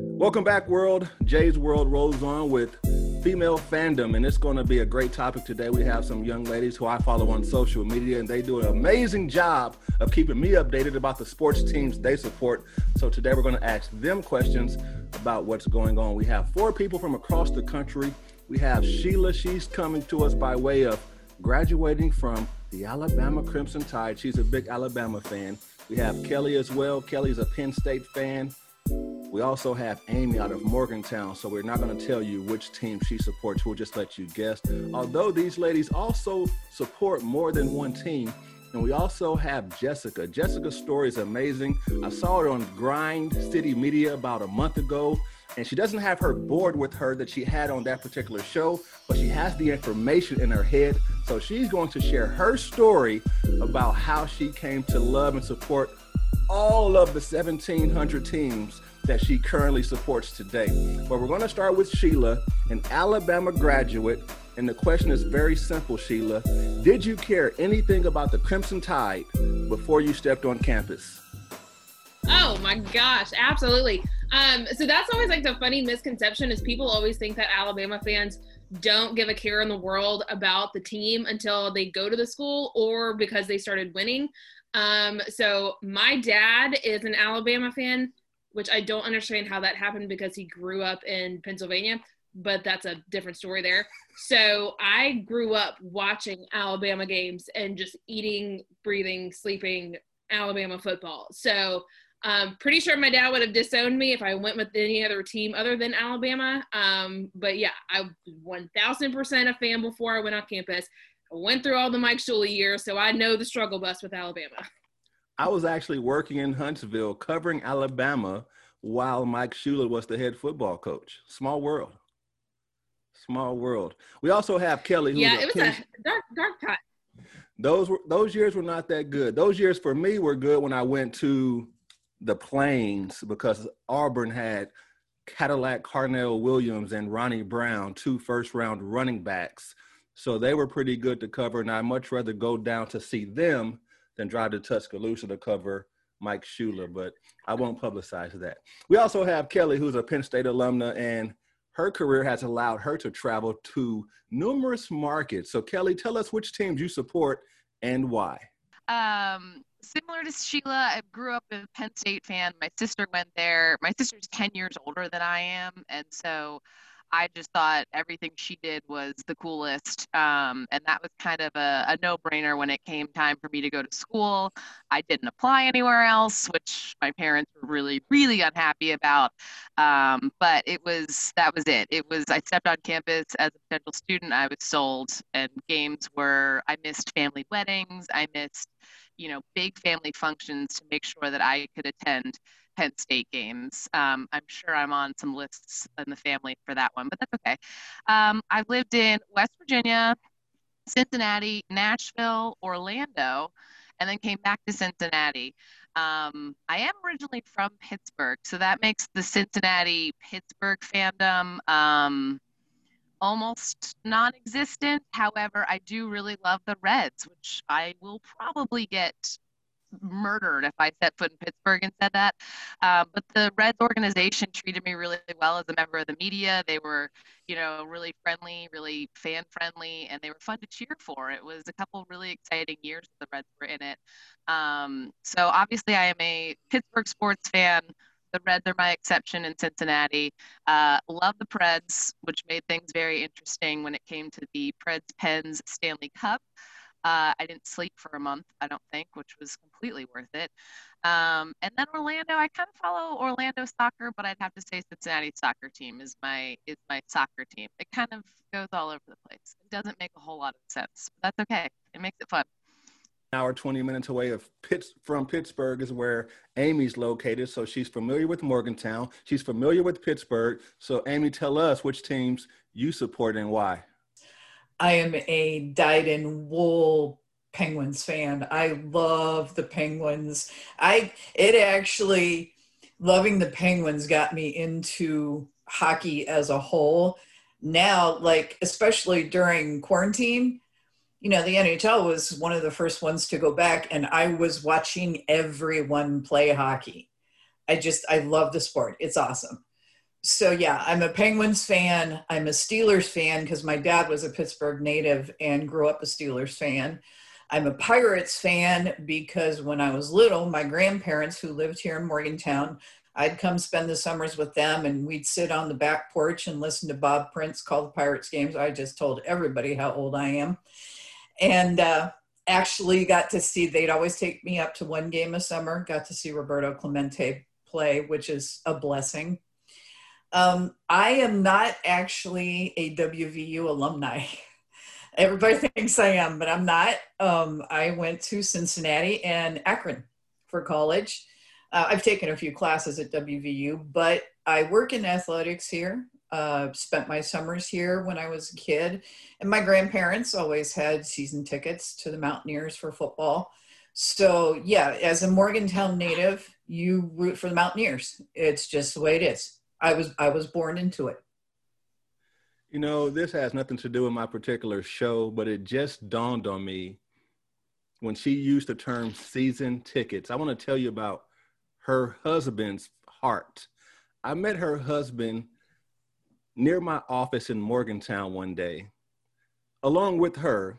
Welcome back, world. Jay's World rolls on with female fandom, and it's going to be a great topic today. We have some young ladies who I follow on social media, and they do an amazing job of keeping me updated about the sports teams they support. So today we're going to ask them questions about what's going on. We have four people from across the country. We have Sheila. She's coming to us by way of graduating from the Alabama Crimson Tide. She's a big Alabama fan. We have Kelly as well. Kelly's a Penn State fan. We also have Amy out of Morgantown, so we're not going to tell you which team she supports. We'll just let you guess. Although these ladies also support more than one team, and we also have Jessica. Jessica's story is amazing. I saw it on Grind City Media about a month ago, and she doesn't have her board with her that she had on that particular show, but she has the information in her head. So she's going to share her story about how she came to love and support all of the 1,700 teams that she currently supports today. But we're going to start with Sheila, an Alabama graduate. And the question is very simple, Sheila. Did you care anything about the Crimson Tide before you stepped on campus? Oh my gosh, absolutely. Um, so that's always like the funny misconception is people always think that Alabama fans don't give a care in the world about the team until they go to the school or because they started winning. Um, so my dad is an Alabama fan which I don't understand how that happened because he grew up in Pennsylvania, but that's a different story there. So I grew up watching Alabama games and just eating, breathing, sleeping Alabama football. So I'm um, pretty sure my dad would have disowned me if I went with any other team other than Alabama. Um, but yeah, I 1000% a fan before I went on campus. I went through all the Mike Shula years, so I know the struggle bus with Alabama. I was actually working in Huntsville covering Alabama while Mike Shula was the head football coach. Small world. Small world. We also have Kelly. yeah, it was Penn- a dark, dark time. Those were those years were not that good. Those years for me were good when I went to the Plains because Auburn had Cadillac Carnell Williams and Ronnie Brown, two first round running backs. So they were pretty good to cover, and I'd much rather go down to see them than drive to Tuscaloosa to cover Mike Shula, but I won't publicize that. We also have Kelly, who's a Penn State alumna, and her career has allowed her to travel to numerous markets. So, Kelly, tell us which teams you support and why. Um, similar to Sheila, I grew up a Penn State fan. My sister went there. My sister's 10 years older than I am. And so I just thought everything she did was the coolest. Um, and that was kind of a, a no brainer when it came time for me to go to school. I didn't apply anywhere else, which my parents were really, really unhappy about. Um, but it was, that was it. It was, I stepped on campus as a potential student, I was sold, and games were, I missed family weddings, I missed, you know, big family functions to make sure that I could attend Penn State games. Um, I'm sure I'm on some lists in the family for that one, but that's okay. Um, I've lived in West Virginia, Cincinnati, Nashville, Orlando, and then came back to Cincinnati. Um, I am originally from Pittsburgh, so that makes the Cincinnati Pittsburgh fandom um, almost non existent. However, I do really love the Reds, which I will probably get murdered if I set foot in Pittsburgh and said that. Um, but the Reds organization treated me really well as a member of the media. They were, you know, really friendly, really fan friendly, and they were fun to cheer for. It was a couple really exciting years the Reds were in it. Um, so obviously, I am a Pittsburgh sports fan. The Reds are my exception in Cincinnati. Uh, love the Preds, which made things very interesting when it came to the Preds Pens Stanley Cup. Uh, I didn't sleep for a month, I don't think, which was completely worth it. Um, and then Orlando, I kind of follow Orlando soccer, but I'd have to say Cincinnati soccer team is my is my soccer team. It kind of goes all over the place. It doesn't make a whole lot of sense, but that's okay. It makes it fun. Hour 20 minutes away of Pitts from Pittsburgh is where Amy's located. So she's familiar with Morgantown. She's familiar with Pittsburgh. So Amy, tell us which teams you support and why. I am a dyed in wool Penguins fan. I love the Penguins. I it actually loving the Penguins got me into hockey as a whole. Now, like especially during quarantine, you know, the NHL was one of the first ones to go back, and I was watching everyone play hockey. I just I love the sport. It's awesome. So yeah, I'm a Penguins fan. I'm a Steelers fan because my dad was a Pittsburgh native and grew up a Steelers fan. I'm a Pirates fan because when I was little, my grandparents who lived here in Morgantown, I'd come spend the summers with them and we'd sit on the back porch and listen to Bob Prince call the Pirates games. I just told everybody how old I am. And uh, actually got to see, they'd always take me up to one game a summer, got to see Roberto Clemente play, which is a blessing. Um, I am not actually a WVU alumni. Everybody thinks I am, but I'm not. Um, I went to Cincinnati and Akron for college. Uh, I've taken a few classes at WVU, but I work in athletics here. Uh, spent my summers here when I was a kid, and my grandparents always had season tickets to the Mountaineers for football. So yeah, as a Morgantown native, you root for the Mountaineers. It's just the way it is. I was I was born into it. You know, this has nothing to do with my particular show, but it just dawned on me when she used the term season tickets. I want to tell you about her husband's heart. I met her husband near my office in Morgantown one day, along with her,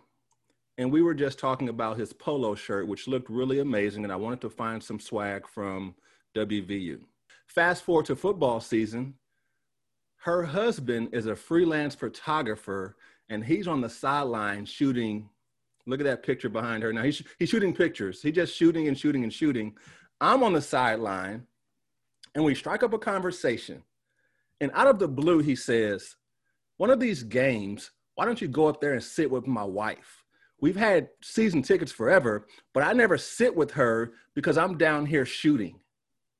and we were just talking about his polo shirt, which looked really amazing, and I wanted to find some swag from WVU. Fast forward to football season, her husband is a freelance photographer and he's on the sideline shooting. Look at that picture behind her. Now he's, he's shooting pictures. He's just shooting and shooting and shooting. I'm on the sideline and we strike up a conversation. And out of the blue, he says, One of these games, why don't you go up there and sit with my wife? We've had season tickets forever, but I never sit with her because I'm down here shooting.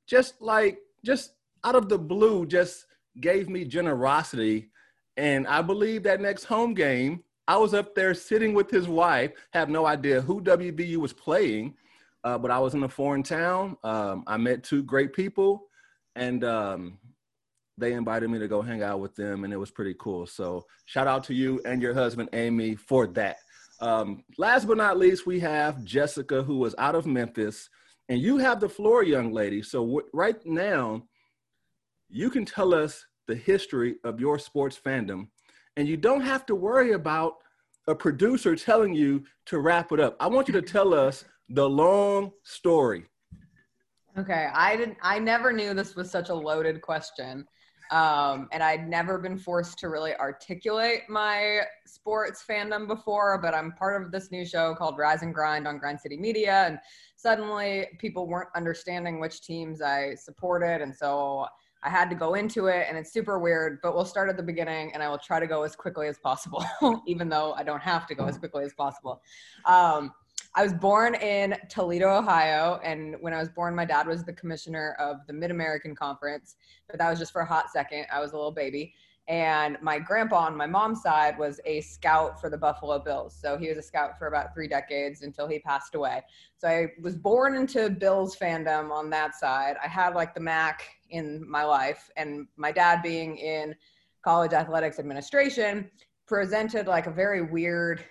Just like, just out of the blue, just gave me generosity. And I believe that next home game, I was up there sitting with his wife, have no idea who WVU was playing, uh, but I was in a foreign town. Um, I met two great people, and um, they invited me to go hang out with them, and it was pretty cool. So, shout out to you and your husband, Amy, for that. Um, last but not least, we have Jessica, who was out of Memphis, and you have the floor, young lady. So, w- right now, you can tell us the history of your sports fandom, and you don't have to worry about a producer telling you to wrap it up. I want you to tell us the long story. Okay, I didn't. I never knew this was such a loaded question, um, and I'd never been forced to really articulate my sports fandom before. But I'm part of this new show called Rise and Grind on Grind City Media, and suddenly people weren't understanding which teams I supported, and so I had to go into it and it's super weird, but we'll start at the beginning and I will try to go as quickly as possible, even though I don't have to go as quickly as possible. Um, I was born in Toledo, Ohio. And when I was born, my dad was the commissioner of the Mid American Conference, but that was just for a hot second. I was a little baby. And my grandpa on my mom's side was a scout for the Buffalo Bills. So he was a scout for about three decades until he passed away. So I was born into Bills fandom on that side. I had like the MAC in my life, and my dad being in college athletics administration presented like a very weird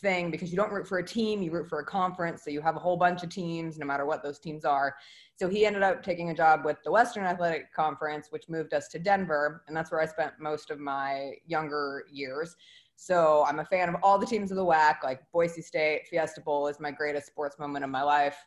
thing because you don't root for a team, you root for a conference. So you have a whole bunch of teams, no matter what those teams are. So he ended up taking a job with the Western Athletic Conference, which moved us to Denver. And that's where I spent most of my younger years. So I'm a fan of all the teams of the WAC, like Boise State, Fiesta Bowl is my greatest sports moment of my life.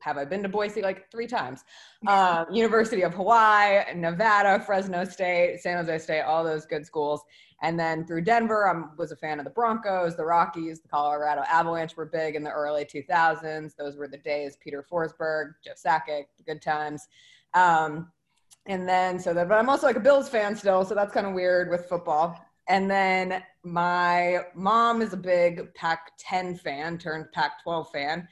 Have I been to Boise like three times? Um, University of Hawaii, Nevada, Fresno State, San Jose State, all those good schools. And then through Denver, I was a fan of the Broncos, the Rockies, the Colorado Avalanche were big in the early 2000s. Those were the days Peter Forsberg, Joe Sakic, the good times. Um, and then, so that, but I'm also like a Bills fan still, so that's kind of weird with football. And then my mom is a big Pac 10 fan turned Pac 12 fan.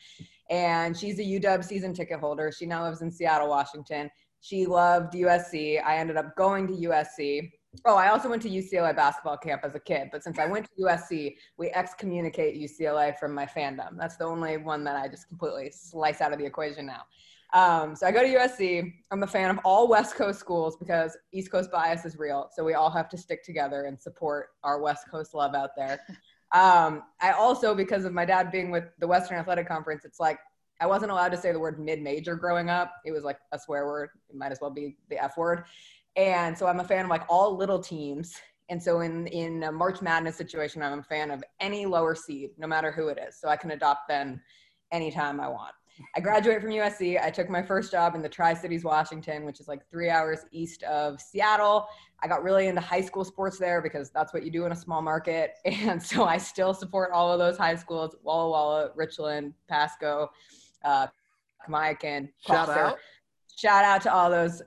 And she's a UW season ticket holder. She now lives in Seattle, Washington. She loved USC. I ended up going to USC Oh, I also went to UCLA basketball camp as a kid, but since I went to USC, we excommunicate UCLA from my fandom. That's the only one that I just completely slice out of the equation now. Um, so I go to USC. I'm a fan of all West Coast schools because East Coast bias is real. So we all have to stick together and support our West Coast love out there. Um, I also, because of my dad being with the Western Athletic Conference, it's like I wasn't allowed to say the word mid major growing up. It was like a swear word. It might as well be the F word. And so I'm a fan of like all little teams. And so in in a March Madness situation, I'm a fan of any lower seed, no matter who it is. So I can adopt them anytime I want. I graduated from USC. I took my first job in the Tri Cities, Washington, which is like three hours east of Seattle. I got really into high school sports there because that's what you do in a small market. And so I still support all of those high schools Walla Walla, Richland, Pasco, uh. Shout out. Shout out to all those.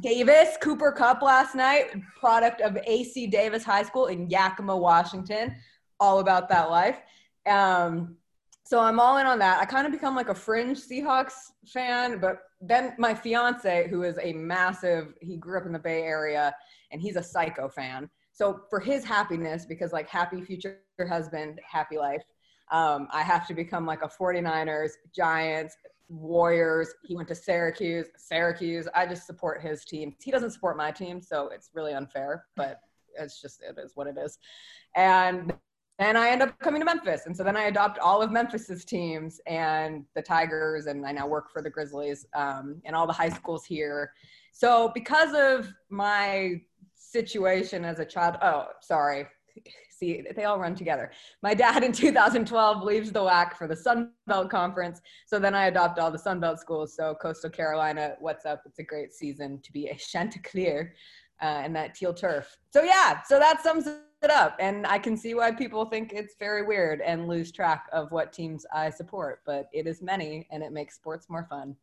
Davis, Cooper Kupp last night, product of AC Davis High School in Yakima, Washington. All about that life. Um, so I'm all in on that. I kind of become like a fringe Seahawks fan, but then my fiance, who is a massive, he grew up in the Bay Area and he's a psycho fan. So for his happiness, because like happy future husband, happy life, um, I have to become like a 49ers, Giants, Warriors. He went to Syracuse, Syracuse. I just support his team. He doesn't support my team, so it's really unfair, but it's just, it is what it is. And and I end up coming to Memphis. And so then I adopt all of Memphis's teams and the Tigers, and I now work for the Grizzlies um, and all the high schools here. So because of my situation as a child, oh, sorry. See, they all run together. My dad in 2012 leaves the WAC for the Sun Belt Conference. So then I adopt all the Sun Belt schools. So Coastal Carolina, what's up? It's a great season to be a Chanticleer uh, and that teal turf. So yeah, so that sums it up. And I can see why people think it's very weird and lose track of what teams I support, but it is many and it makes sports more fun.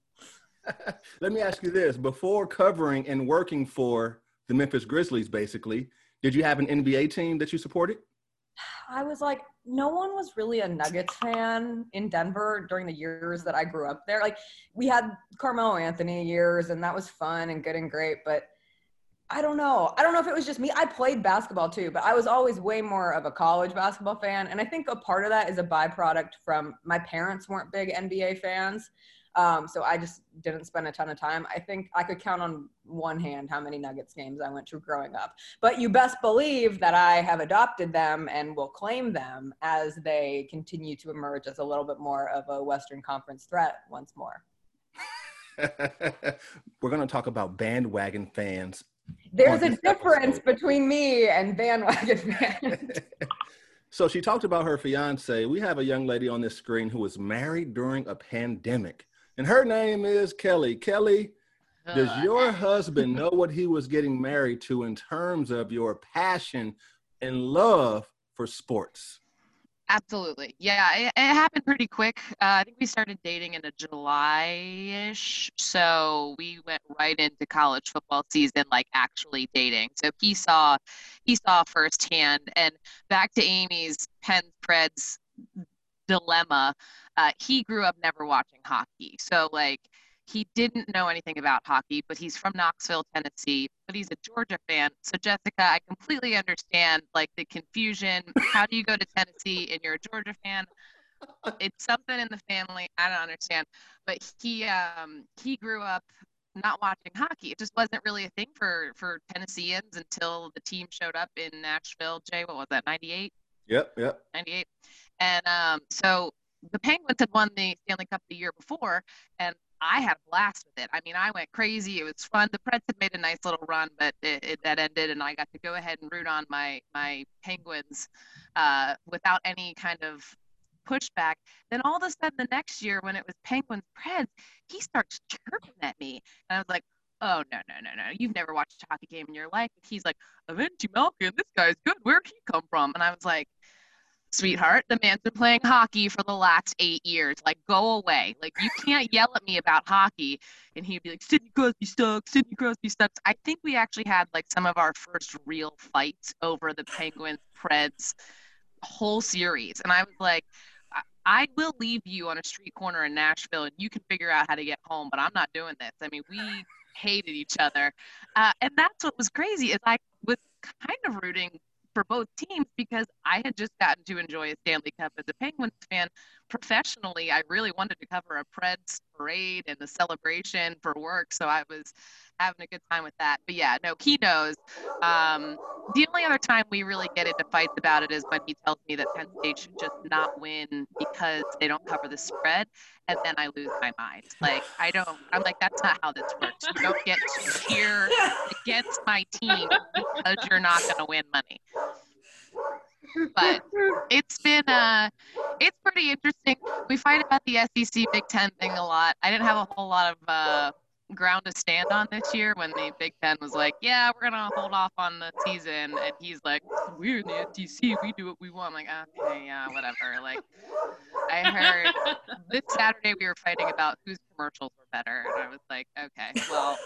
Let me ask you this before covering and working for the Memphis Grizzlies, basically, did you have an NBA team that you supported? I was like, no one was really a Nuggets fan in Denver during the years that I grew up there. Like, we had Carmelo Anthony years, and that was fun and good and great, but I don't know. I don't know if it was just me. I played basketball too, but I was always way more of a college basketball fan. And I think a part of that is a byproduct from my parents weren't big NBA fans. Um, so I just didn't spend a ton of time. I think I could count on one hand how many Nuggets games I went to growing up. But you best believe that I have adopted them and will claim them as they continue to emerge as a little bit more of a Western Conference threat once more. We're going to talk about bandwagon fans there's a difference episode. between me and bandwagon fans. so she talked about her fiance. We have a young lady on this screen who was married during a pandemic, and her name is Kelly. Kelly, does uh, your husband know what he was getting married to in terms of your passion and love for sports? Absolutely. Yeah, it, it happened pretty quick. Uh, I think we started dating in a July-ish, so we went right into college football season, like actually dating. So he saw, he saw firsthand. And back to Amy's Penn Preds dilemma. Uh, he grew up never watching hockey, so like he didn't know anything about hockey, but he's from Knoxville, Tennessee, but he's a Georgia fan. So Jessica, I completely understand like the confusion. How do you go to Tennessee and you're a Georgia fan? It's something in the family. I don't understand. But he um he grew up not watching hockey. It just wasn't really a thing for for Tennesseans until the team showed up in Nashville. Jay, what was that? 98? Yep, yep. 98. And um so the Penguins had won the Stanley Cup the year before, and I had a blast with it. I mean, I went crazy. It was fun. The Preds had made a nice little run, but it, it that ended, and I got to go ahead and root on my my Penguins uh, without any kind of pushback. Then all of a sudden, the next year when it was Penguins Preds, he starts chirping at me, and I was like, "Oh no, no, no, no! You've never watched a hockey game in your life." He's like, "Evgeni, Malkin, this guy's good. Where'd he come from?" And I was like sweetheart, the man's been playing hockey for the last eight years. Like, go away. Like, you can't yell at me about hockey. And he'd be like, Sidney Crosby sucks. Sidney Crosby sucks. I think we actually had like some of our first real fights over the Penguins Preds whole series. And I was like, I will leave you on a street corner in Nashville and you can figure out how to get home, but I'm not doing this. I mean, we hated each other. Uh, and that's what was crazy is I was kind of rooting for both teams because I had just gotten to enjoy a Stanley Cup as a Penguins fan. Professionally, I really wanted to cover a Preds parade and the celebration for work, so I was having a good time with that. But yeah, no, he knows. Um, the only other time we really get into fights about it is when he tells me that Penn State should just not win because they don't cover the spread, and then I lose my mind. Like I don't. I'm like that's not how this works. You don't get to cheer against my team because you're not going to win money. But it's been uh, it's pretty interesting. We fight about the SEC Big Ten thing a lot. I didn't have a whole lot of uh, ground to stand on this year when the Big Ten was like, yeah, we're gonna hold off on the season, and he's like, we're in the SEC, we do what we want. I'm like, okay, yeah, whatever. Like, I heard this Saturday we were fighting about whose commercials were better, and I was like, okay, well,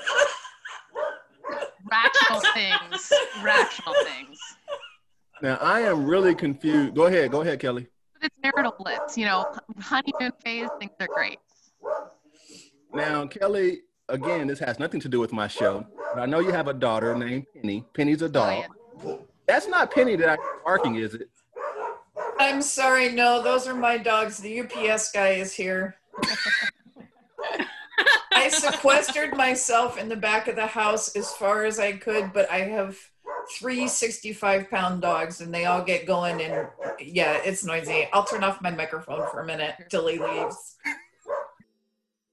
rational things, rational things. Now I am really confused. Go ahead, go ahead, Kelly. But it's marital bliss, you know, honeymoon phase, things are great. Now, Kelly, again, this has nothing to do with my show, but I know you have a daughter named Penny. Penny's a oh, dog. Oh, yeah. That's not Penny that I'm barking, is it? I'm sorry, no, those are my dogs. The UPS guy is here. I sequestered myself in the back of the house as far as I could, but I have three 65 pound dogs and they all get going and yeah, it's noisy. I'll turn off my microphone for a minute till he leaves.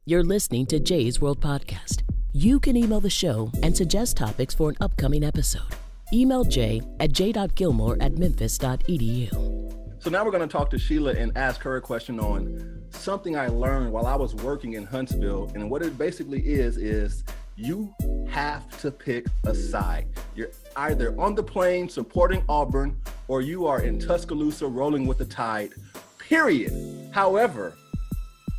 You're listening to Jay's World Podcast. You can email the show and suggest topics for an upcoming episode. Email jay at j.gilmore at memphis.edu. So now we're going to talk to Sheila and ask her a question on something I learned while I was working in Huntsville. And what it basically is, is you have to pick a side. You're either on the plane supporting Auburn or you are in Tuscaloosa rolling with the tide, period. However,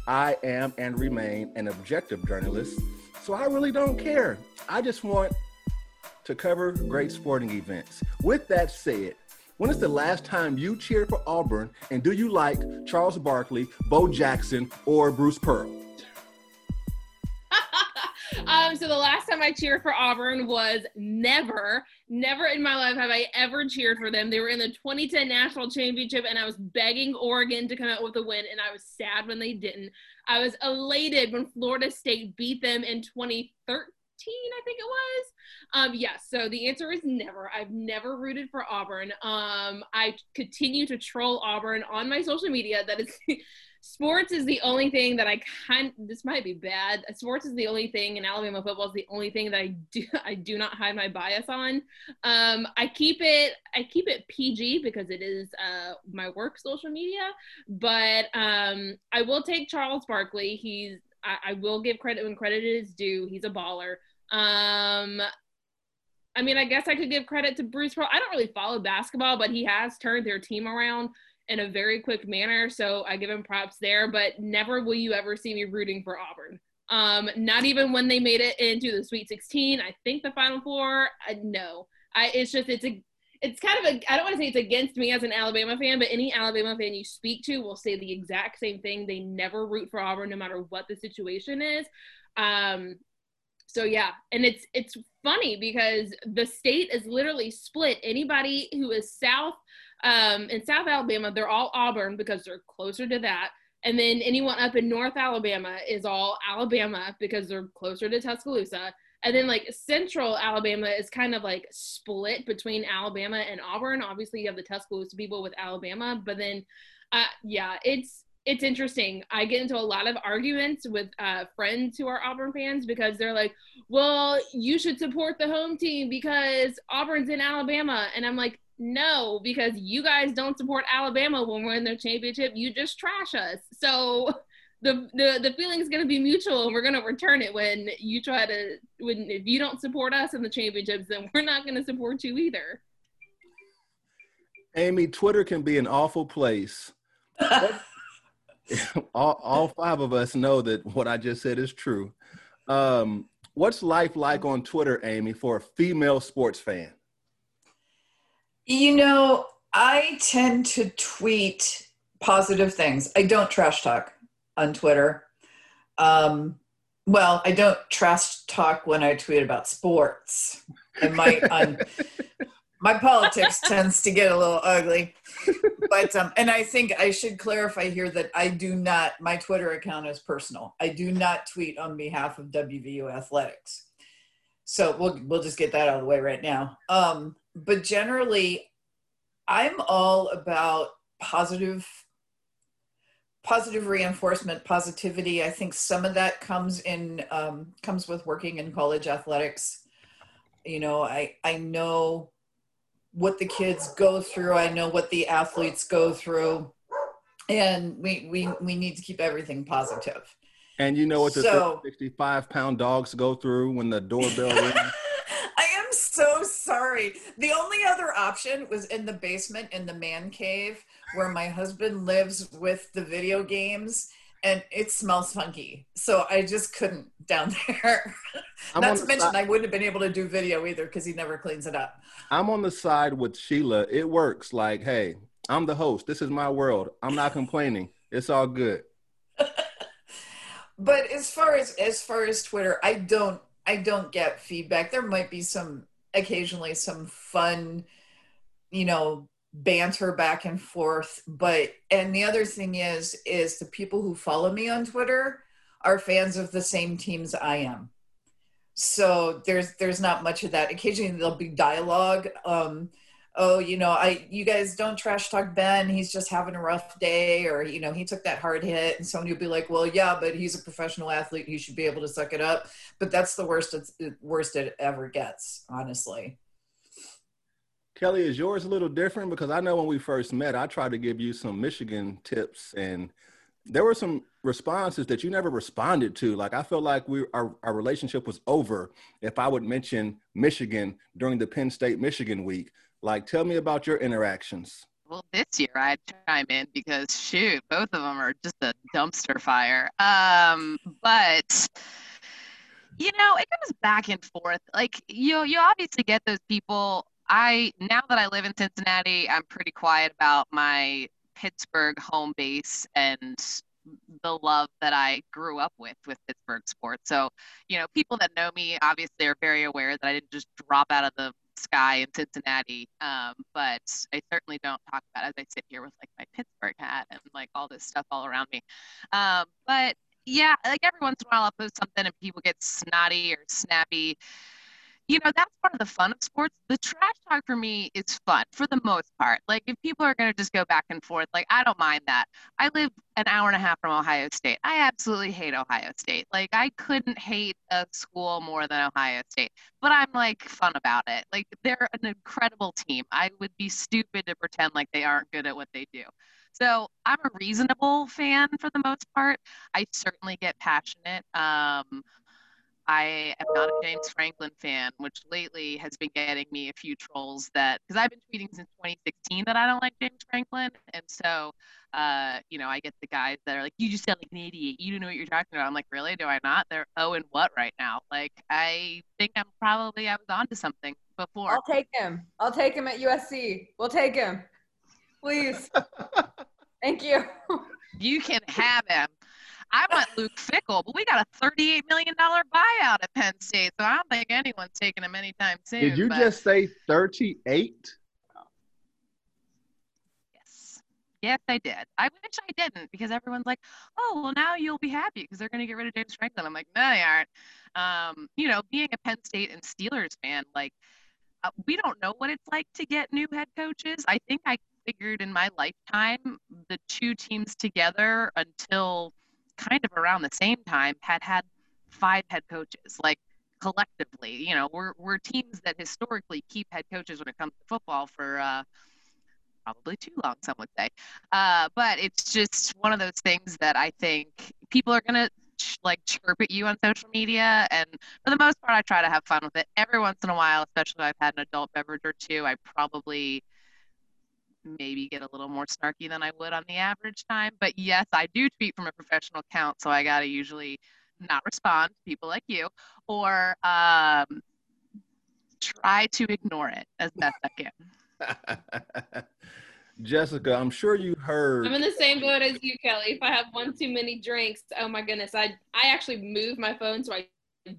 I am and remain an objective journalist, so I really don't care. I just want to cover great sporting events. With that said, when is the last time you cheered for Auburn, and do you like Charles Barkley, Bo Jackson, or Bruce Pearl? Um, so the last time I cheered for Auburn was never, never in my life have I ever cheered for them. They were in the 2010 national championship, and I was begging Oregon to come out with a win, and I was sad when they didn't. I was elated when Florida State beat them in 2013, I think it was. Um, yes, yeah, so the answer is never. I've never rooted for Auburn. Um, I continue to troll Auburn on my social media. That is sports is the only thing that I kind this might be bad. Sports is the only thing and Alabama football is the only thing that I do I do not hide my bias on. Um, I keep it I keep it PG because it is uh, my work social media, but um, I will take Charles Barkley. He's I, I will give credit when credit is due. He's a baller. Um, I mean, I guess I could give credit to Bruce Pearl. I don't really follow basketball, but he has turned their team around in a very quick manner. So I give him props there, but never will you ever see me rooting for Auburn. Um, not even when they made it into the Sweet 16. I think the Final Four. I, no, I, it's just it's a it's kind of a I don't want to say it's against me as an Alabama fan, but any Alabama fan you speak to will say the exact same thing. They never root for Auburn, no matter what the situation is. Um, so yeah, and it's it's funny because the state is literally split. Anybody who is south um, in South Alabama, they're all Auburn because they're closer to that. And then anyone up in North Alabama is all Alabama because they're closer to Tuscaloosa. And then like Central Alabama is kind of like split between Alabama and Auburn. Obviously, you have the Tuscaloosa people with Alabama, but then, uh, yeah, it's it's interesting. I get into a lot of arguments with uh, friends who are Auburn fans because they're like, "Well, you should support the home team because Auburn's in Alabama," and I'm like, no, because you guys don't support Alabama when we're in the championship. You just trash us. So the the, the feeling is going to be mutual, and we're going to return it when you try to when if you don't support us in the championships, then we're not going to support you either. Amy, Twitter can be an awful place. all, all five of us know that what I just said is true. Um, what's life like on Twitter, Amy, for a female sports fan? You know, I tend to tweet positive things. I don't trash talk on Twitter. Um, well, I don't trash talk when I tweet about sports. I might on my politics tends to get a little ugly. But um, and I think I should clarify here that I do not my Twitter account is personal. I do not tweet on behalf of WVU athletics. So we'll we'll just get that out of the way right now. Um, but generally, I'm all about positive positive reinforcement positivity. I think some of that comes in um, comes with working in college athletics. You know i i know what the kids go through. I know what the athletes go through. And we we we need to keep everything positive. And you know what the So- 65 pound dogs go through when the doorbell rings? I am so sorry. The only other option was in the basement in the man cave where my husband lives with the video games and it smells funky. So I just couldn't down there. Not to the mention side- I wouldn't have been able to do video either because he never cleans it up. I'm on the side with Sheila. It works. Like, hey, I'm the host. This is my world. I'm not complaining. It's all good. But as far as as far as Twitter, I don't I don't get feedback. There might be some occasionally some fun, you know, banter back and forth. But and the other thing is is the people who follow me on Twitter are fans of the same teams I am. So there's there's not much of that. Occasionally there'll be dialogue. Um, oh, you know, I you guys don't trash talk Ben. He's just having a rough day, or you know, he took that hard hit, and somebody will be like, well, yeah, but he's a professional athlete. He should be able to suck it up. But that's the worst. It's worst it ever gets, honestly. Kelly, is yours a little different? Because I know when we first met, I tried to give you some Michigan tips, and there were some responses that you never responded to. Like I felt like we our, our relationship was over if I would mention Michigan during the Penn State Michigan week. Like, tell me about your interactions. Well, this year I'd chime in because shoot, both of them are just a dumpster fire. Um, but you know, it goes back and forth. Like you, you obviously get those people. I now that I live in Cincinnati, I'm pretty quiet about my Pittsburgh home base and the love that I grew up with with Pittsburgh sports. So, you know, people that know me obviously are very aware that I didn't just drop out of the sky in Cincinnati. Um, but I certainly don't talk about as I sit here with like my Pittsburgh hat and like all this stuff all around me. Um, but yeah, like every once in a while I'll post something and people get snotty or snappy. You know, that's part of the fun of sports. The trash talk for me is fun for the most part. Like if people are going to just go back and forth, like I don't mind that. I live an hour and a half from Ohio State. I absolutely hate Ohio State. Like I couldn't hate a school more than Ohio State but I'm like fun about it. Like they're an incredible team. I would be stupid to pretend like they aren't good at what they do. So I'm a reasonable fan for the most part. I certainly get passionate. Um, I am not a James Franklin fan, which lately has been getting me a few trolls that because I've been tweeting since 2016 that I don't like James Franklin, and so uh, you know I get the guys that are like, "You just sound like an idiot. You don't know what you're talking about." I'm like, "Really? Do I not?" They're oh and what right now? Like I think I'm probably I was onto something before. I'll take him. I'll take him at USC. We'll take him. Please. Thank you. You can have him. I want Luke Fickell, but we got a $38 million buyout at Penn State, so I don't think anyone's taking him anytime soon. Did you but just say 38? Yes. Yes, I did. I wish I didn't because everyone's like, oh, well, now you'll be happy because they're going to get rid of James Franklin. I'm like, no, they aren't. Um, you know, being a Penn State and Steelers fan, like, uh, we don't know what it's like to get new head coaches. I think I figured in my lifetime, the two teams together until kind of around the same time had had five head coaches. Like, collectively, you know, we're, we're teams that historically keep head coaches when it comes to football for, uh, probably too long, some would say. Uh, but it's just one of those things that I think people are going to ch- like chirp at you on social media. And for the most part, I try to have fun with it. Every once in a while, especially if I've had an adult beverage or two, I probably maybe get a little more snarky than I would on the average time. But yes, I do tweet from a professional account, so I got to usually not respond to people like you or um, try to ignore it as best I can. Jessica, I'm sure you heard. I'm in the same boat as you, Kelly. If I have one too many drinks, oh my goodness, I I actually move my phone so I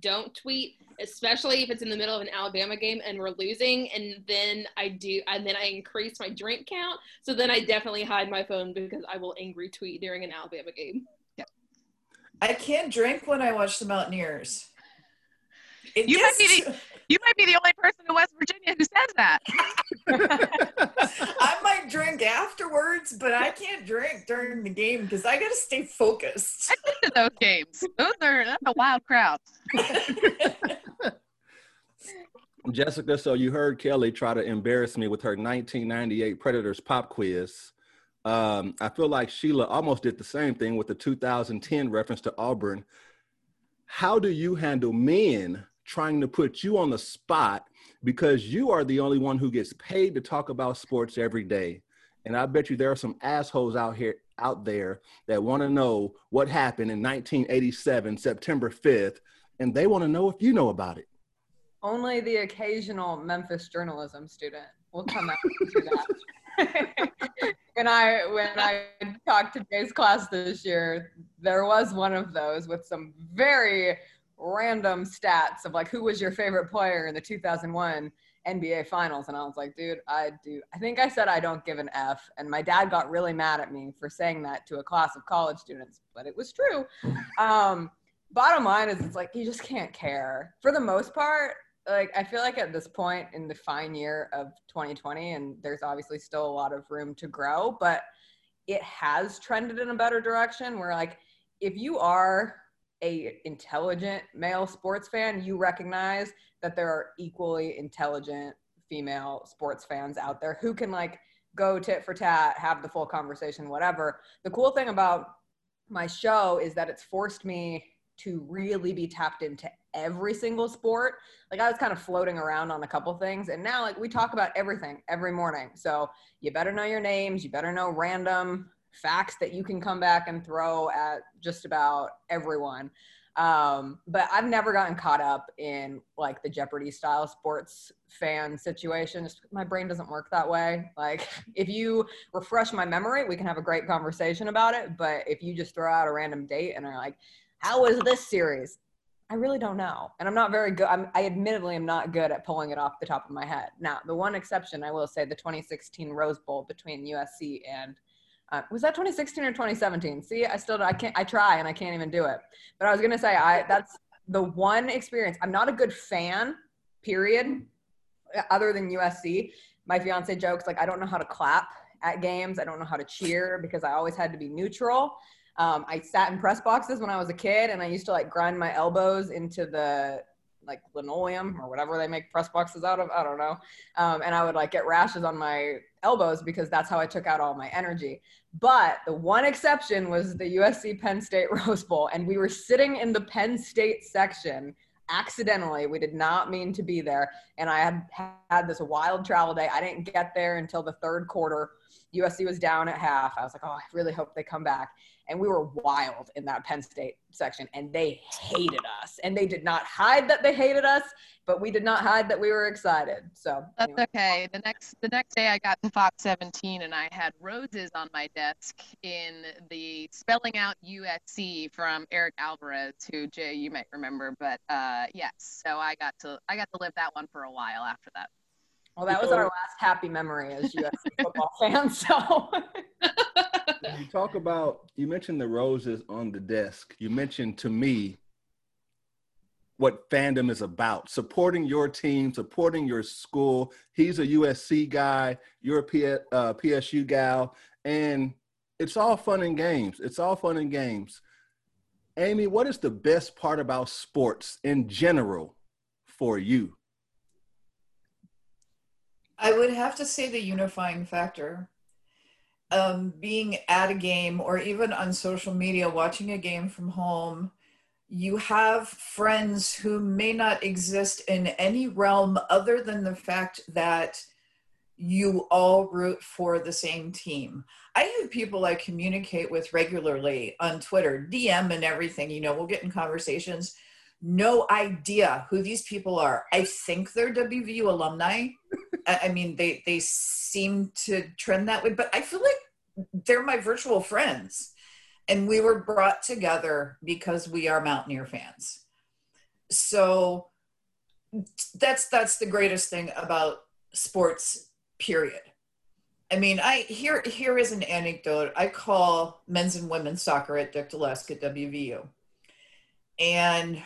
don't tweet, especially if it's in the middle of an Alabama game and we're losing. And then I do, and then I increase my drink count. So then I definitely hide my phone because I will angry tweet during an Alabama game. Yeah, I can't drink when I watch the Mountaineers. It you gets... might be the, you might be the only person in West Virginia who says that. I might drink afterwards, but I can't drink during the game because I got to stay focused. I been to those games. Those are that's a wild crowd. Jessica, so you heard Kelly try to embarrass me with her 1998 Predators pop quiz. Um, I feel like Sheila almost did the same thing with the 2010 reference to Auburn. How do you handle men trying to put you on the spot because you are the only one who gets paid to talk about sports every day? And I bet you there are some assholes out here out there that want to know what happened in 1987, September 5th, and they want to know if you know about it. Only the occasional Memphis journalism student will come out and do that. when I when I talked to Jay's class this year, there was one of those with some very random stats of like who was your favorite player in the 2001 NBA finals and I was like, dude, I do I think I said I don't give an F and my dad got really mad at me for saying that to a class of college students, but it was true. Um, bottom line is it's like you just can't care. For the most part, like I feel like at this point in the fine year of 2020, and there's obviously still a lot of room to grow, but it has trended in a better direction. Where like if you are a intelligent male sports fan, you recognize that there are equally intelligent female sports fans out there who can like go tit for tat, have the full conversation, whatever. The cool thing about my show is that it's forced me to really be tapped into every single sport. Like I was kind of floating around on a couple things and now like we talk about everything every morning. So you better know your names, you better know random facts that you can come back and throw at just about everyone. Um, but I've never gotten caught up in like the Jeopardy style sports fan situation. Just, my brain doesn't work that way. Like if you refresh my memory, we can have a great conversation about it. But if you just throw out a random date and are like, how was this series? I really don't know. And I'm not very good. I'm, I admittedly am not good at pulling it off the top of my head. Now, the one exception I will say the 2016 Rose Bowl between USC and uh, was that 2016 or 2017? See, I still I can't I try and I can't even do it. But I was gonna say I that's the one experience. I'm not a good fan, period, other than USC. My fiance jokes like I don't know how to clap at games. I don't know how to cheer because I always had to be neutral. Um, I sat in press boxes when I was a kid, and I used to like grind my elbows into the like linoleum or whatever they make press boxes out of. I don't know. Um, and I would like get rashes on my elbows because that's how I took out all my energy. But the one exception was the USC Penn State Rose Bowl, and we were sitting in the Penn State section accidentally. We did not mean to be there, and I had had this wild travel day. I didn't get there until the third quarter. USC was down at half. I was like, oh, I really hope they come back and we were wild in that Penn State section, and they hated us. And they did not hide that they hated us, but we did not hide that we were excited. So that's anyway. okay. The next the next day, I got to Fox 17, and I had roses on my desk in the spelling out USC from Eric Alvarez, who Jay you might remember. But uh, yes, so I got to I got to live that one for a while after that. Well, that was our last happy memory as USC football fans. So you talk about you mentioned the roses on the desk. You mentioned to me what fandom is about supporting your team, supporting your school. He's a USC guy, you're a P, uh, PSU gal, and it's all fun and games. It's all fun and games. Amy, what is the best part about sports in general for you? I would have to say the unifying factor um, being at a game or even on social media, watching a game from home, you have friends who may not exist in any realm other than the fact that you all root for the same team. I have people I communicate with regularly on Twitter, DM and everything. You know, we'll get in conversations. No idea who these people are. I think they're WVU alumni. I mean, they they seem to trend that way, but I feel like they're my virtual friends, and we were brought together because we are Mountaineer fans. So that's that's the greatest thing about sports. Period. I mean, I here here is an anecdote. I call men's and women's soccer at Dick at WVU, and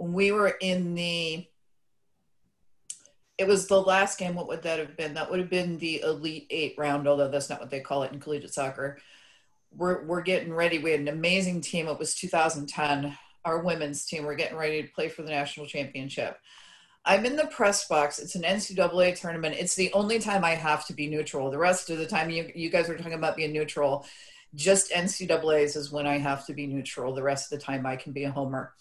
we were in the it was the last game. What would that have been? That would have been the Elite Eight round, although that's not what they call it in collegiate soccer. We're, we're getting ready. We had an amazing team. It was 2010, our women's team. We're getting ready to play for the national championship. I'm in the press box. It's an NCAA tournament. It's the only time I have to be neutral. The rest of the time, you, you guys were talking about being neutral. Just NCAA's is when I have to be neutral. The rest of the time, I can be a homer.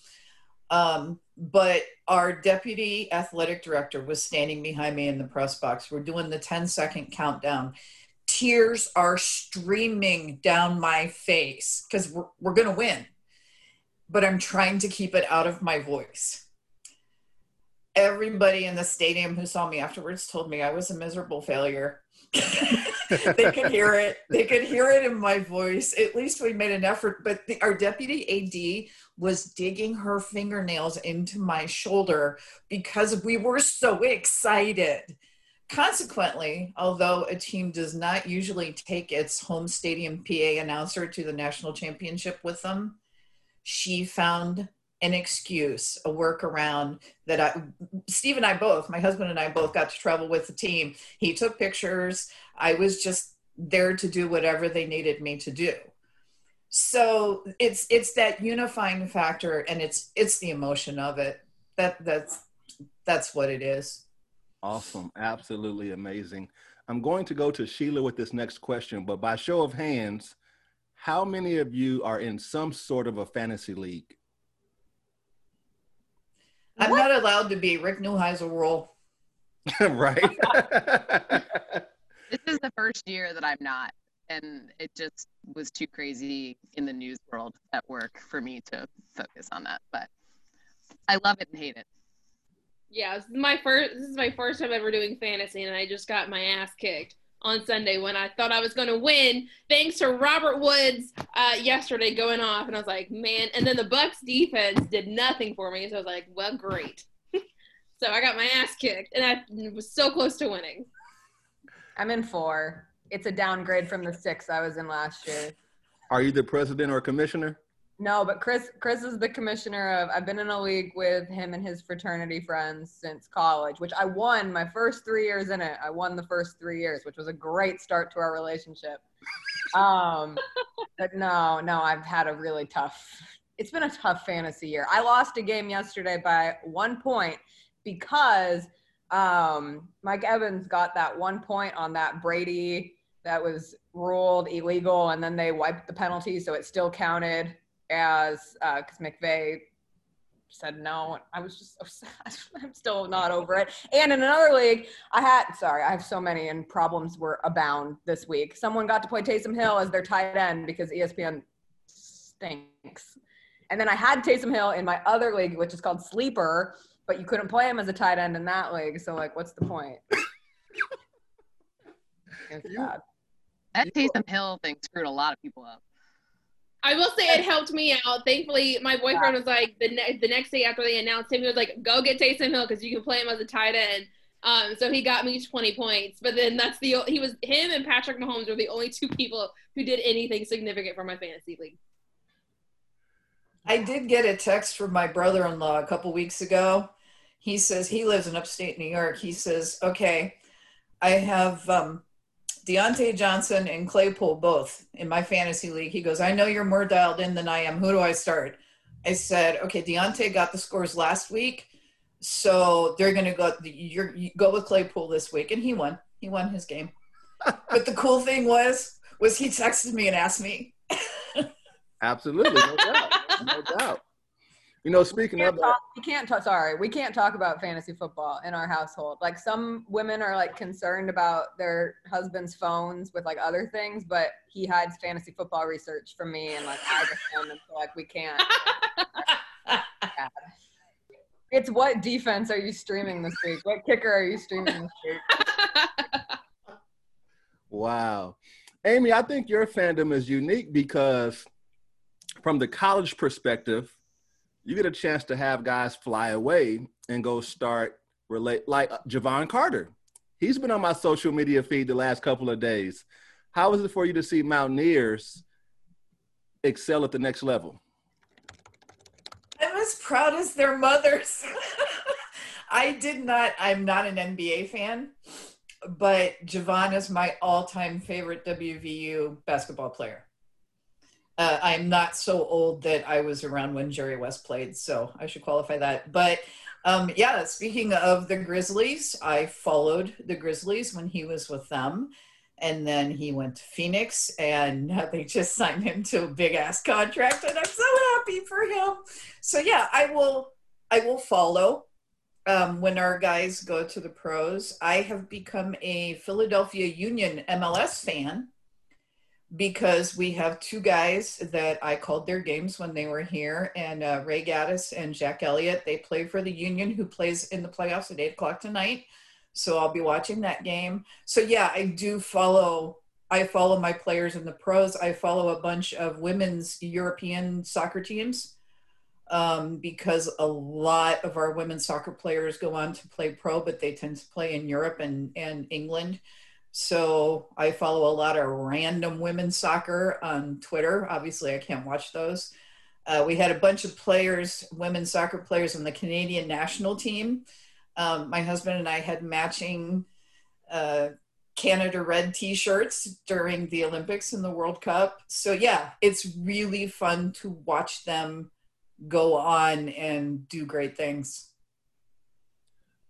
Um, but our deputy athletic director was standing behind me in the press box. We're doing the 10 second countdown. Tears are streaming down my face because we're, we're going to win. But I'm trying to keep it out of my voice. Everybody in the stadium who saw me afterwards told me I was a miserable failure. they could hear it. They could hear it in my voice. At least we made an effort. But the, our deputy AD was digging her fingernails into my shoulder because we were so excited. Consequently, although a team does not usually take its home stadium PA announcer to the national championship with them, she found an excuse, a workaround that I, Steve and I both, my husband and I both got to travel with the team. He took pictures. I was just there to do whatever they needed me to do. So it's it's that unifying factor, and it's it's the emotion of it. That that's that's what it is. Awesome, absolutely amazing. I'm going to go to Sheila with this next question, but by show of hands, how many of you are in some sort of a fantasy league? I'm what? not allowed to be Rick Neuheisel rule. right. this is the first year that I'm not. And it just was too crazy in the news world at work for me to focus on that. But I love it and hate it. Yeah, this is my first this is my first time ever doing fantasy and I just got my ass kicked on Sunday when I thought I was going to win, thanks to Robert Woods uh, yesterday going off, and I was like, man. And then the Bucks defense did nothing for me, so I was like, well, great. so I got my ass kicked, and I was so close to winning. I'm in four. It's a downgrade from the six I was in last year. Are you the president or commissioner? No, but Chris Chris is the commissioner of I've been in a league with him and his fraternity friends since college, which I won my first 3 years in it. I won the first 3 years, which was a great start to our relationship. Um but no, no, I've had a really tough it's been a tough fantasy year. I lost a game yesterday by 1 point because um Mike Evans got that 1 point on that Brady that was ruled illegal and then they wiped the penalty so it still counted as because uh, McVay said no. I was just I'm still not over it. And in another league, I had sorry, I have so many and problems were abound this week. Someone got to play Taysom Hill as their tight end because ESPN stinks. And then I had Taysom Hill in my other league, which is called Sleeper, but you couldn't play him as a tight end in that league. So like, what's the point? that Taysom Hill thing screwed a lot of people up. I will say it helped me out. Thankfully, my boyfriend was like the ne- the next day after they announced him, he was like, "Go get Taysom Hill because you can play him as a tight end." Um, so he got me 20 points. But then that's the he was him and Patrick Mahomes were the only two people who did anything significant for my fantasy league. I did get a text from my brother-in-law a couple weeks ago. He says he lives in upstate New York. He says, "Okay, I have um, Diontae Johnson and Claypool both in my fantasy league. He goes, I know you're more dialed in than I am. Who do I start? I said, okay, Diontae got the scores last week. So they're going to go, you're, you go with Claypool this week. And he won. He won his game. but the cool thing was, was he texted me and asked me. Absolutely. No doubt. No doubt. You know, speaking we of uh, talk, we can't talk. Sorry, we can't talk about fantasy football in our household. Like some women are like concerned about their husband's phones with like other things, but he hides fantasy football research from me, and like I just and so like we can't. it's what defense are you streaming this week? What kicker are you streaming this week? wow, Amy, I think your fandom is unique because, from the college perspective you get a chance to have guys fly away and go start relate like Jevon Carter. He's been on my social media feed the last couple of days. How is it for you to see Mountaineers excel at the next level? I'm as proud as their mothers. I did not. I'm not an NBA fan, but Javon is my all-time favorite WVU basketball player. Uh, I'm not so old that I was around when Jerry West played, so I should qualify that. But um, yeah, speaking of the Grizzlies, I followed the Grizzlies when he was with them. And then he went to Phoenix and they just signed him to a big ass contract. And I'm so happy for him. So yeah, I will I will follow um, when our guys go to the pros. I have become a Philadelphia Union MLS fan because we have two guys that I called their games when they were here, and uh, Ray Gaddis and Jack Elliott. They play for the Union, who plays in the playoffs at eight o'clock tonight. So I'll be watching that game. So yeah, I do follow. I follow my players in the pros. I follow a bunch of women's European soccer teams um, because a lot of our women's soccer players go on to play pro, but they tend to play in Europe and, and England. So I follow a lot of random women's soccer on Twitter. Obviously, I can't watch those. Uh, we had a bunch of players, women's soccer players on the Canadian national team. Um, my husband and I had matching uh, Canada red t shirts during the Olympics and the World Cup. So, yeah, it's really fun to watch them go on and do great things.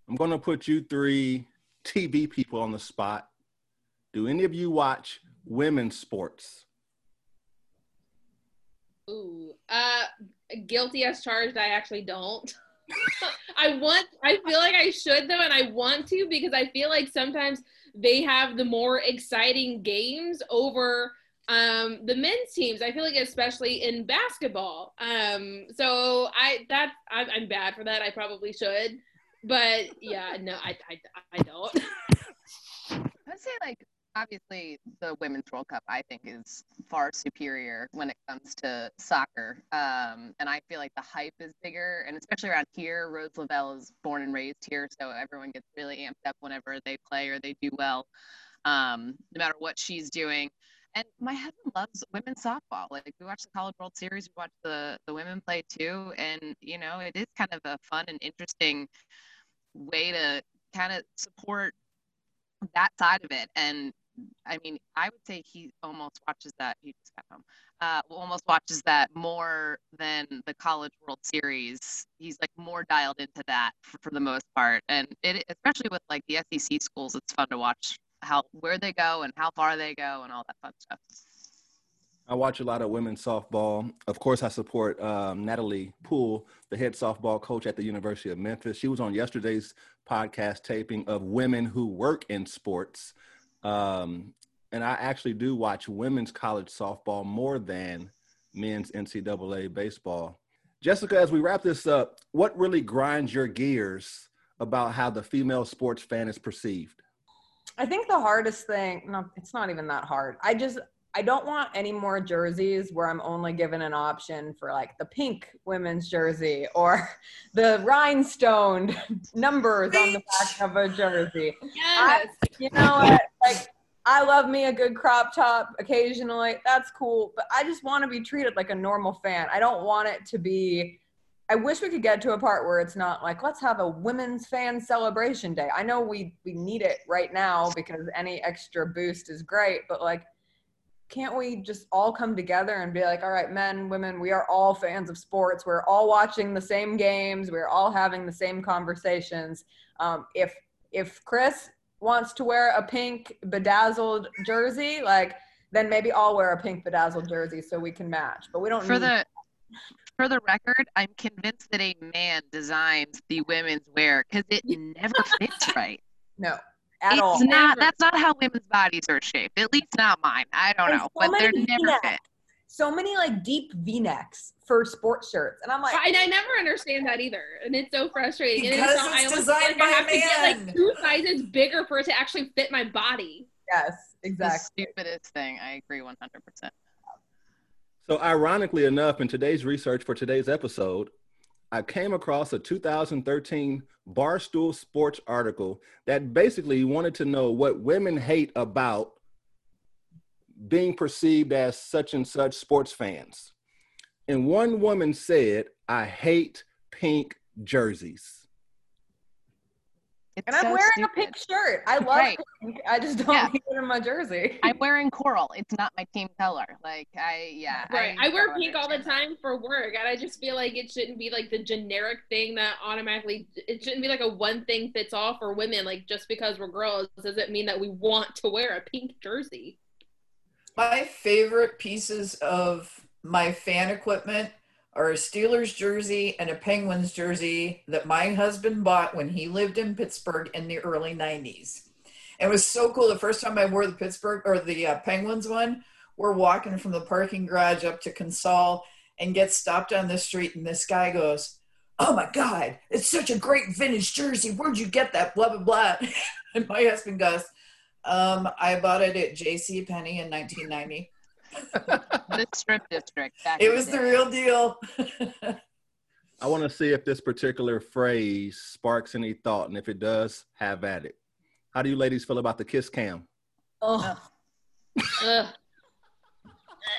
I'm going to put you three TV people on the spot do any of you watch women's sports? Ooh, uh, guilty as charged. I actually don't. I want. I feel like I should though, and I want to because I feel like sometimes they have the more exciting games over um, the men's teams. I feel like especially in basketball. Um, so I that I'm, I'm bad for that. I probably should, but yeah, no, I I, I don't. I'd say like obviously the women's World Cup I think is far superior when it comes to soccer. Um, and I feel like the hype is bigger, and especially around here, Rose Lavelle is born and raised here, so everyone gets really amped up whenever they play or they do well, um, no matter what she's doing. And my husband loves women's softball. Like we watch the College World Series, we watch the the women play too, and you know it is kind of a fun and interesting way to kind of support that side of it. And I mean, I would say he almost watches that. He just got home. Uh, almost watches that more than the College World Series. He's like more dialed into that for, for the most part, and it especially with like the SEC schools, it's fun to watch how where they go and how far they go and all that fun stuff. I watch a lot of women's softball. Of course, I support um, Natalie Poole, the head softball coach at the University of Memphis. She was on yesterday's podcast taping of women who work in sports. Um, and I actually do watch women's college softball more than men's NCAA baseball. Jessica, as we wrap this up, what really grinds your gears about how the female sports fan is perceived? I think the hardest thing, no, it's not even that hard. I just, I don't want any more jerseys where I'm only given an option for like the pink women's jersey or the rhinestone numbers on the back of a jersey. Yes. I, you know what? Like, I love me a good crop top occasionally. That's cool. But I just want to be treated like a normal fan. I don't want it to be. I wish we could get to a part where it's not like let's have a women's fan celebration day. I know we we need it right now because any extra boost is great, but like can't we just all come together and be like, all right, men, women, we are all fans of sports. We're all watching the same games. We're all having the same conversations. Um, if if Chris wants to wear a pink bedazzled jersey, like then maybe I'll wear a pink bedazzled jersey so we can match. But we don't for need- the for the record. I'm convinced that a man designs the women's wear because it never fits right. no at it's all. not. Never. That's not how women's bodies are shaped. At least not mine. I don't There's know, so but they're many never V-necks. fit. So many like deep V-necks for sports shirts, and I'm like, And I never understand that either, and it's so frustrating. and Because not- I it's almost designed like I by a have to get man. like two sizes bigger for it to actually fit my body. yes, The exactly. stupidest thing. I agree 100%. So, ironically enough, in today's research for today's episode, I came across a 2013 Barstool Sports article that basically wanted to know what women hate about being perceived as such and such sports fans. And one woman said, I hate pink jerseys. It's And I'm so wearing stupid. a pink shirt. I love Right. pink. I just don't Yeah. need it in my jersey. I'm wearing coral. It's not my team color. Like I, yeah. Right. I, wear pink all the time for work, and I just feel like it shouldn't be like the generic thing that automatically. It shouldn't be like a one thing fits all for women. Like just because we're girls doesn't mean that we want to wear a pink jersey. My favorite pieces of my fan equipment are a Steelers jersey and a Penguins jersey that my husband bought when he lived in Pittsburgh in the early 90s. It was so cool. The first time I wore the Pittsburgh or the uh, Penguins one, we're walking from the parking garage up to Consol and get stopped on the street, and this guy goes, Oh my God, it's such a great vintage jersey. Where'd you get that? Blah, blah, blah. and my husband goes, um, I bought it at J.C. Penney in 1990. the strip district. Back It was the day. real deal. I want to see if this particular phrase sparks any thought, and if it does, have at it. How do you ladies feel about the kiss cam? Ugh. Ugh.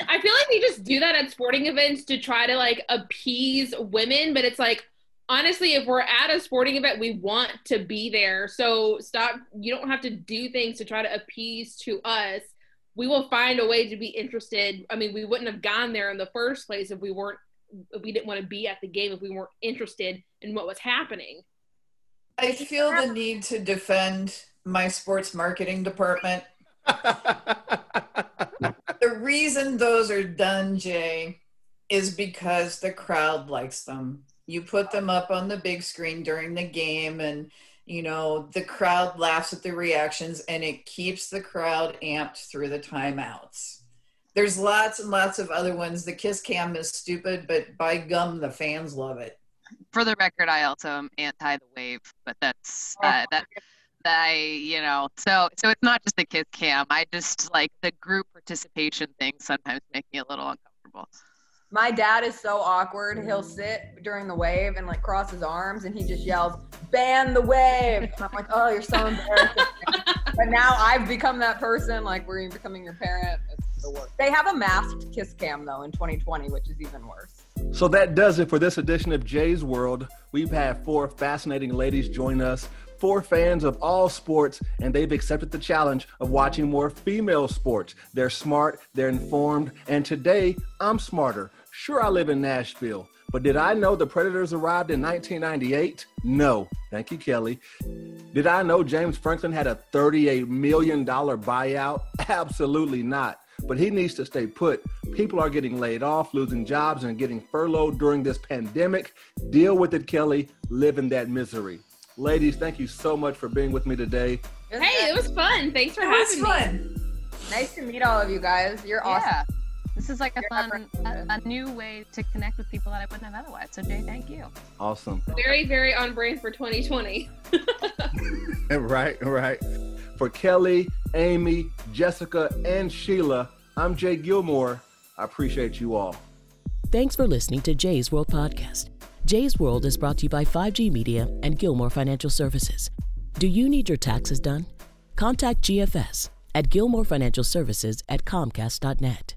I feel like they just do that at sporting events to try to like appease women, but it's like honestly, if we're at a sporting event, we want to be there. So stop. You don't have to do things to try to appease to us. We will find a way to be interested. I mean, we wouldn't have gone there in the first place if we weren't. If we didn't want to be at the game if we weren't interested in what was happening. I feel the need to defend my sports marketing department. The reason those are done, Jay, is because the crowd likes them. You put them up on the big screen during the game, and you know the crowd laughs at the reactions, and it keeps the crowd amped through the timeouts. There's lots and lots of other ones. The kiss cam is stupid, but by gum, the fans love it. For the record, I also am anti the wave, but that's uh, that. that I, you know, so so it's not just the kiss cam. I just like the group participation thing sometimes make me a little uncomfortable. My dad is so awkward. He'll mm. sit during the wave and like cross his arms and he just yells, ban the wave. And I'm like, oh, you're so embarrassing. but now I've become that person. Like, we're becoming your parent. It's the worst. They have a masked kiss cam though in 2020, which is even worse. So that does it for this edition of Jay's World. We've had four fascinating ladies join us, four fans of all sports, and they've accepted the challenge of watching more female sports. They're smart, they're informed, and today I'm smarter. Sure, I live in Nashville, but did I know the Predators arrived in 1998? No. Thank you, Kelly. Did I know James Franklin had a $38 million buyout? Absolutely not. But he needs to stay put. People are getting laid off, losing jobs, and getting furloughed during this pandemic. Deal with it, Kelly. Live in that misery. Ladies, thank you so much for being with me today. Hey, it was fun. Thanks for It was having me. fun. Nice to meet all of you guys. You're awesome. Yeah, this is like a fun, a, a new way to connect with people that I wouldn't have otherwise. So Jay, thank you. Awesome. Very, very on brand for 2020. right, right. For Kelly, Amy, Jessica, and Sheila, I'm Jay Gilmore. I appreciate you all. Thanks for listening to Jay's World Podcast. Jay's World is brought to you by 5G Media and Gilmore Financial Services. Do you need your taxes done? Contact GFS at Gilmore Financial Services at Comcast.net.